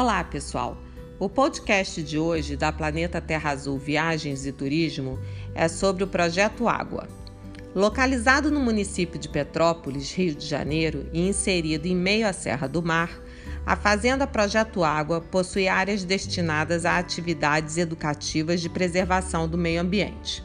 Olá, pessoal! O podcast de hoje da Planeta Terra Azul Viagens e Turismo é sobre o Projeto Água. Localizado no município de Petrópolis, Rio de Janeiro, e inserido em meio à Serra do Mar, a Fazenda Projeto Água possui áreas destinadas a atividades educativas de preservação do meio ambiente.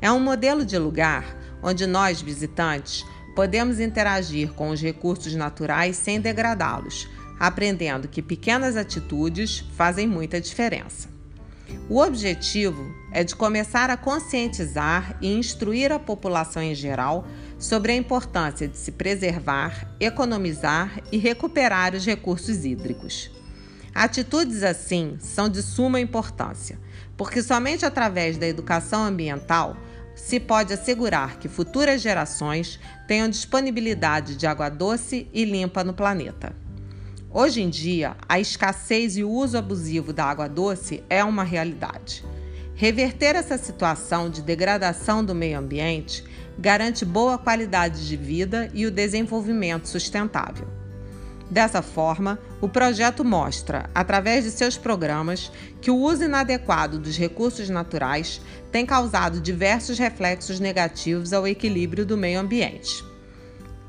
É um modelo de lugar onde nós, visitantes, podemos interagir com os recursos naturais sem degradá-los aprendendo que pequenas atitudes fazem muita diferença. O objetivo é de começar a conscientizar e instruir a população em geral sobre a importância de se preservar, economizar e recuperar os recursos hídricos. Atitudes assim são de suma importância, porque somente através da educação ambiental se pode assegurar que futuras gerações tenham disponibilidade de água doce e limpa no planeta. Hoje em dia, a escassez e o uso abusivo da água doce é uma realidade. Reverter essa situação de degradação do meio ambiente garante boa qualidade de vida e o desenvolvimento sustentável. Dessa forma, o projeto mostra, através de seus programas, que o uso inadequado dos recursos naturais tem causado diversos reflexos negativos ao equilíbrio do meio ambiente.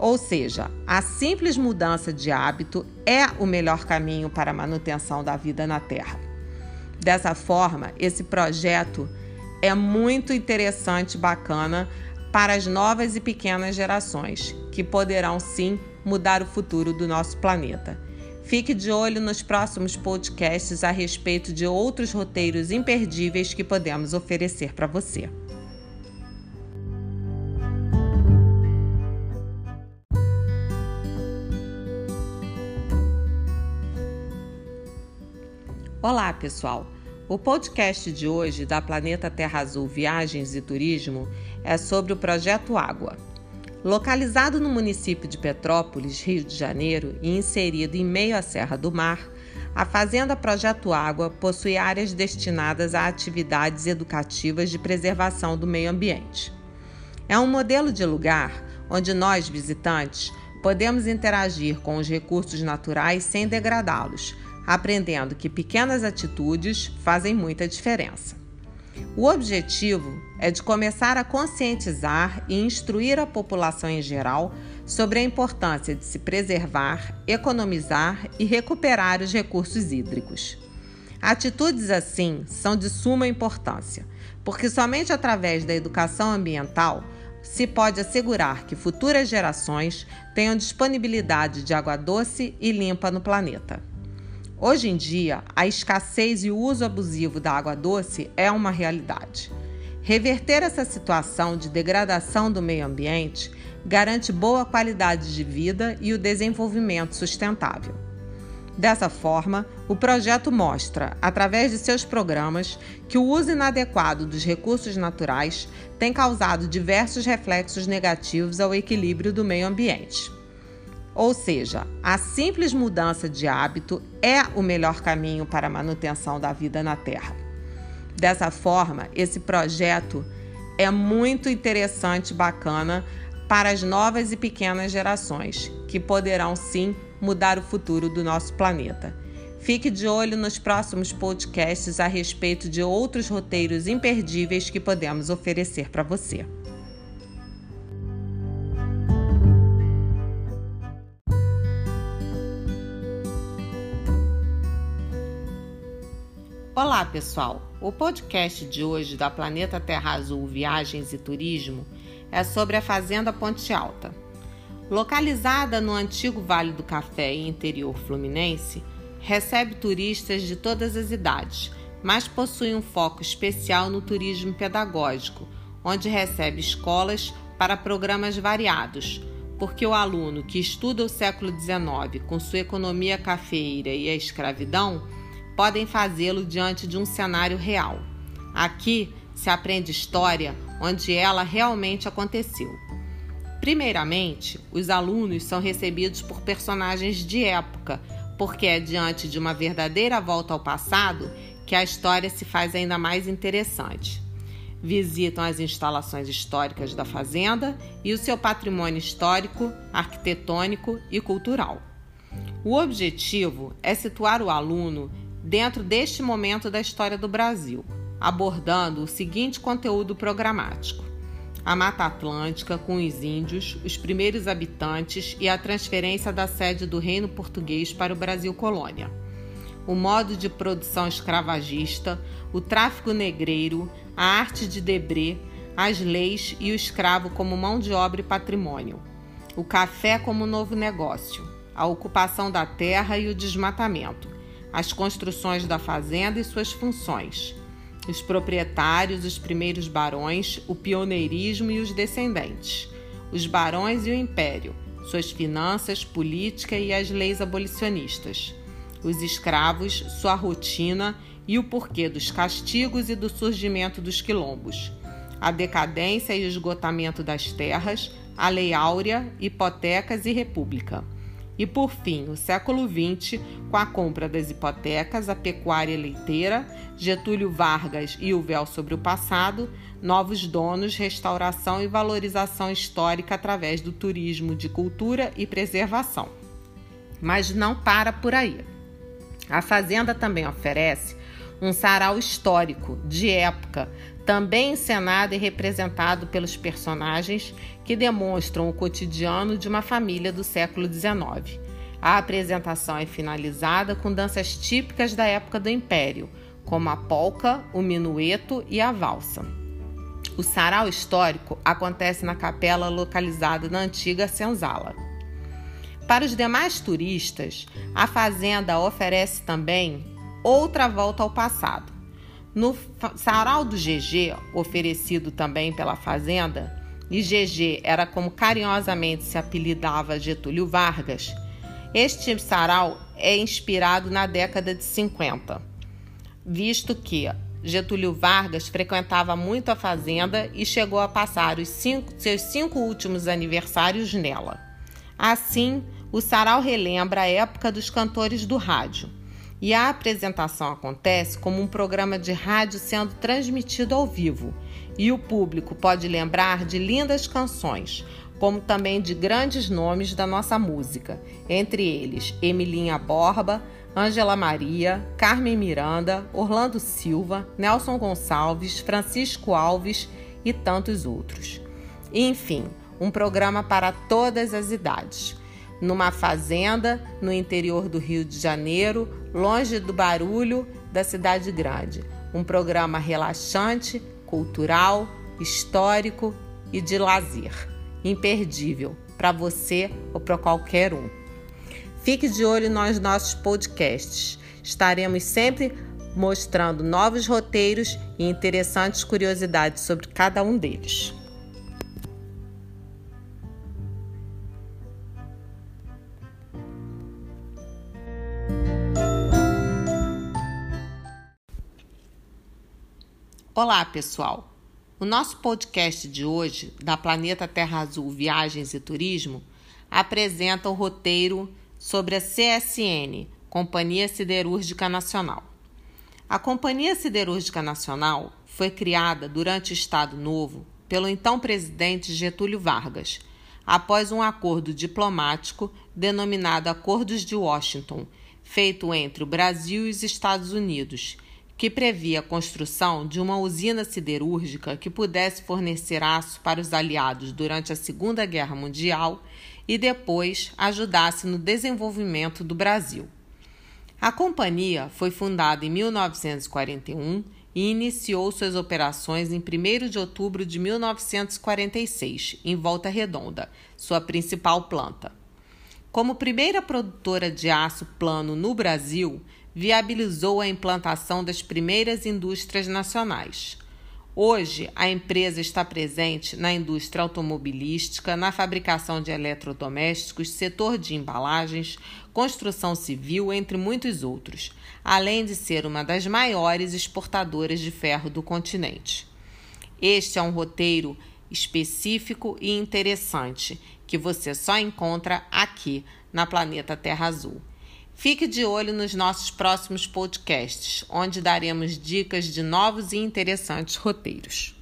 Ou seja, a simples mudança de hábito é o melhor caminho para a manutenção da vida na Terra. Dessa forma, esse projeto é muito interessante e bacana para as novas e pequenas gerações, que poderão sim mudar o futuro do nosso planeta. Fique de olho nos próximos podcasts a respeito de outros roteiros imperdíveis que podemos oferecer para você. Olá, pessoal! O podcast de hoje da Planeta Terra Azul Viagens e Turismo é sobre o Projeto Água. Localizado no município de Petrópolis, Rio de Janeiro, e inserido em meio à Serra do Mar, a Fazenda Projeto Água possui áreas destinadas a atividades educativas de preservação do meio ambiente. É um modelo de lugar onde nós, visitantes, podemos interagir com os recursos naturais sem degradá-los aprendendo que pequenas atitudes fazem muita diferença. O objetivo é de começar a conscientizar e instruir a população em geral sobre a importância de se preservar, economizar e recuperar os recursos hídricos. Atitudes assim são de suma importância, porque somente através da educação ambiental se pode assegurar que futuras gerações tenham disponibilidade de água doce e limpa no planeta. Hoje em dia, a escassez e o uso abusivo da água doce é uma realidade. Reverter essa situação de degradação do meio ambiente garante boa qualidade de vida e o desenvolvimento sustentável. Dessa forma, o projeto mostra, através de seus programas, que o uso inadequado dos recursos naturais tem causado diversos reflexos negativos ao equilíbrio do meio ambiente. Ou seja, a simples mudança de hábito é o melhor caminho para a manutenção da vida na Terra. Dessa forma, esse projeto é muito interessante e bacana para as novas e pequenas gerações, que poderão sim mudar o futuro do nosso planeta. Fique de olho nos próximos podcasts a respeito de outros roteiros imperdíveis que podemos oferecer para você. Olá, pessoal! O podcast de hoje da Planeta Terra Azul Viagens e Turismo é sobre a Fazenda Ponte Alta. Localizada no antigo Vale do Café e interior fluminense, recebe turistas de todas as idades, mas possui um foco especial no turismo pedagógico, onde recebe escolas para programas variados, porque o aluno que estuda o século XIX com sua economia cafeeira e a escravidão podem fazê-lo diante de um cenário real. Aqui se aprende história onde ela realmente aconteceu. Primeiramente, os alunos são recebidos por personagens de época, porque é diante de uma verdadeira volta ao passado que a história se faz ainda mais interessante. Visitam as instalações históricas da fazenda e o seu patrimônio histórico, arquitetônico e cultural. O objetivo é situar o aluno dentro deste momento da história do Brasil, abordando o seguinte conteúdo programático: a Mata Atlântica com os índios, os primeiros habitantes e a transferência da sede do Reino Português para o Brasil Colônia. O modo de produção escravagista, o tráfico negreiro, a arte de Debré, as leis e o escravo como mão de obra e patrimônio. O café como novo negócio, a ocupação da terra e o desmatamento, as construções da fazenda e suas funções, os proprietários, os primeiros barões, o pioneirismo e os descendentes, os barões e o império, suas finanças, política e as leis abolicionistas, os escravos, sua rotina e o porquê dos castigos e do surgimento dos quilombos, a decadência e o esgotamento das terras, a Lei Áurea, hipotecas e república. E por fim, o século XX, com a compra das hipotecas, a pecuária leiteira, Getúlio Vargas e o véu sobre o passado, novos donos, restauração e valorização histórica através do turismo de cultura e preservação. Mas não para por aí. A Fazenda também oferece um sarau histórico, de época, também encenado e representado pelos personagens que demonstram o cotidiano de uma família do século XIX. A apresentação é finalizada com danças típicas da época do Império, como a polca, o minueto e a valsa. O sarau histórico acontece na capela localizada na antiga senzala. Para os demais turistas, a fazenda oferece também outra volta ao passado. No sarau do GG, oferecido também pela Fazenda, e GG era como carinhosamente se apelidava Getúlio Vargas, este sarau é inspirado na década de 50, visto que Getúlio Vargas frequentava muito a fazenda e chegou a passar os cinco, seus cinco últimos aniversários nela. Assim, o sarau relembra a época dos cantores do rádio e a apresentação acontece como um programa de rádio sendo transmitido ao vivo, e o público pode lembrar de lindas canções, como também de grandes nomes da nossa música, entre eles Emilinha Borba, Ângela Maria, Carmen Miranda, Orlando Silva, Nelson Gonçalves, Francisco Alves e tantos outros. Enfim, um programa para todas as idades numa fazenda no interior do Rio de Janeiro, longe do barulho da cidade grande. Um programa relaxante, cultural, histórico e de lazer. Imperdível para você ou para qualquer um. Fique de olho nos nossos podcasts. Estaremos sempre mostrando novos roteiros e interessantes curiosidades sobre cada um deles. Olá, pessoal! O nosso podcast de hoje, da Planeta Terra Azul Viagens e Turismo, apresenta o roteiro sobre a CSN, Companhia Siderúrgica Nacional. A Companhia Siderúrgica Nacional foi criada durante o Estado Novo pelo então presidente Getúlio Vargas, após um acordo diplomático denominado Acordos de Washington, feito entre o Brasil e os Estados Unidos que previa a construção de uma usina siderúrgica que pudesse fornecer aço para os aliados durante a Segunda Guerra Mundial e depois ajudasse no desenvolvimento do Brasil. A companhia foi fundada em 1941 e iniciou suas operações em 1 de outubro de 1946, em Volta Redonda, sua principal planta. Como primeira produtora de aço plano no Brasil, viabilizou a implantação das primeiras indústrias nacionais. Hoje, a empresa está presente na indústria automobilística, na fabricação de eletrodomésticos, setor de embalagens, construção civil, entre muitos outros, além de ser uma das maiores exportadoras de ferro do continente. Este é um roteiro específico e interessante que você só encontra aqui na Planeta Terra Azul. Fique de olho nos nossos próximos podcasts, onde daremos dicas de novos e interessantes roteiros.